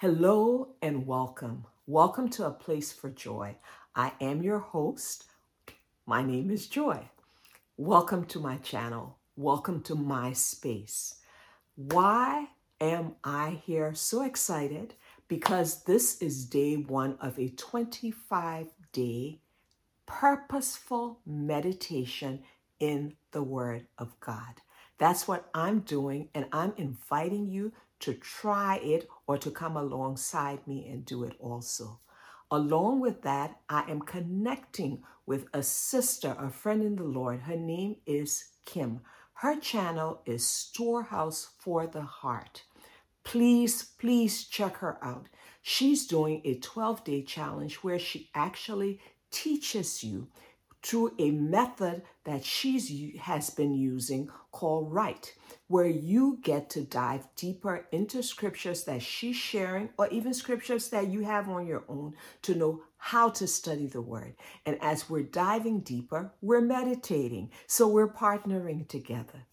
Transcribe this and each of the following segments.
Hello and welcome. Welcome to A Place for Joy. I am your host. My name is Joy. Welcome to my channel. Welcome to my space. Why am I here so excited? Because this is day one of a 25 day purposeful meditation in the Word of God. That's what I'm doing, and I'm inviting you to try it or to come alongside me and do it also. Along with that, I am connecting with a sister, a friend in the Lord. Her name is Kim. Her channel is Storehouse for the Heart. Please, please check her out. She's doing a 12 day challenge where she actually teaches you through a method that she's has been using called Write, where you get to dive deeper into scriptures that she's sharing or even scriptures that you have on your own to know how to study the word. And as we're diving deeper, we're meditating. So we're partnering together.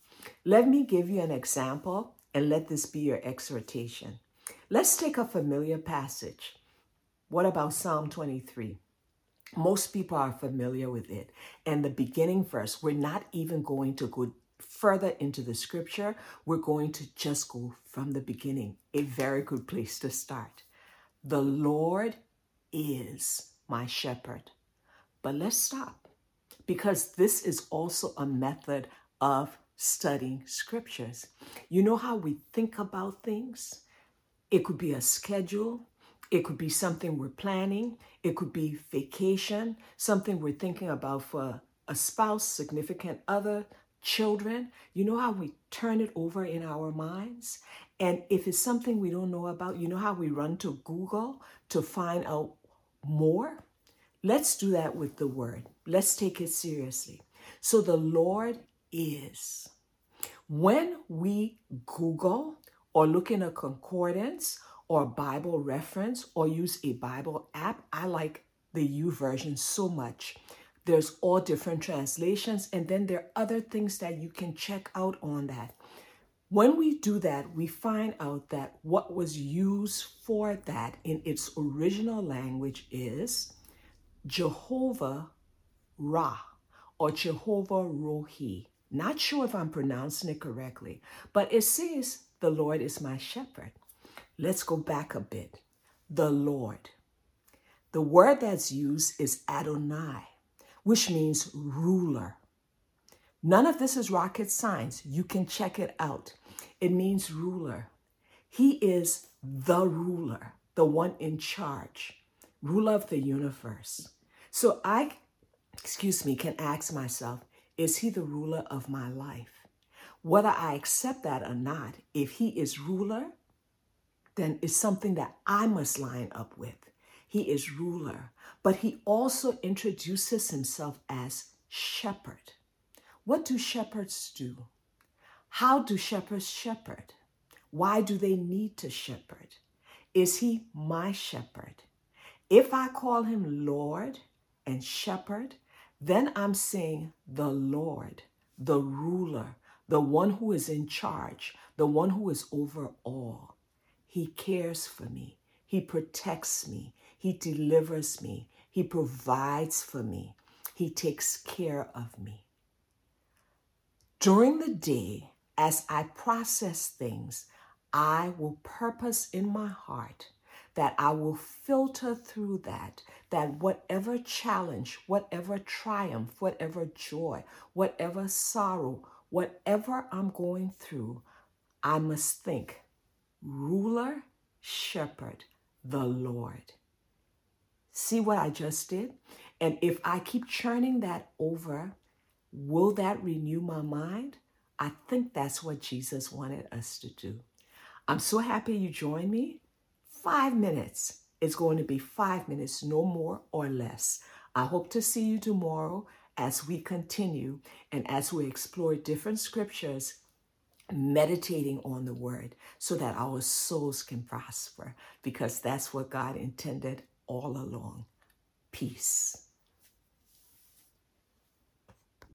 Let me give you an example and let this be your exhortation. Let's take a familiar passage. What about Psalm 23? Most people are familiar with it. And the beginning verse, we're not even going to go further into the scripture. We're going to just go from the beginning. A very good place to start. The Lord is my shepherd. But let's stop because this is also a method of studying scriptures. You know how we think about things? It could be a schedule, it could be something we're planning. It could be vacation, something we're thinking about for a spouse, significant other, children. You know how we turn it over in our minds? And if it's something we don't know about, you know how we run to Google to find out more? Let's do that with the word. Let's take it seriously. So the Lord is. When we Google or look in a concordance or Bible reference or use a Bible app. I like the YouVersion so much. There's all different translations, and then there are other things that you can check out on that. When we do that, we find out that what was used for that in its original language is Jehovah Ra or Jehovah Rohi. Not sure if I'm pronouncing it correctly, but it says, The Lord is my shepherd. Let's go back a bit. The Lord. The word that's used is Adonai, which means ruler. None of this is rocket science. You can check it out. It means ruler. He is the ruler, the one in charge, ruler of the universe. So I, excuse me, can ask myself, is he the ruler of my life? Whether I accept that or not, if he is ruler, then is something that I must line up with. He is ruler, but he also introduces himself as shepherd. What do shepherds do? How do shepherds shepherd? Why do they need to shepherd? Is he my shepherd? If I call him Lord and shepherd, then I'm saying the Lord, the ruler, the one who is in charge, the one who is over all. He cares for me. He protects me. He delivers me. He provides for me. He takes care of me. During the day, as I process things, I will purpose in my heart that I will filter through that, that whatever challenge, whatever triumph, whatever joy, whatever sorrow, whatever I'm going through, I must think ruler, shepherd, the Lord. See what I just did? And if I keep churning that over, will that renew my mind? I think that's what Jesus wanted us to do. I'm so happy you joined me. Five minutes. It's going to be five minutes, no more or less. I hope to see you tomorrow as we continue and as we explore different scriptures meditating on the word so that our souls can prosper because that's what God intended all along. Peace.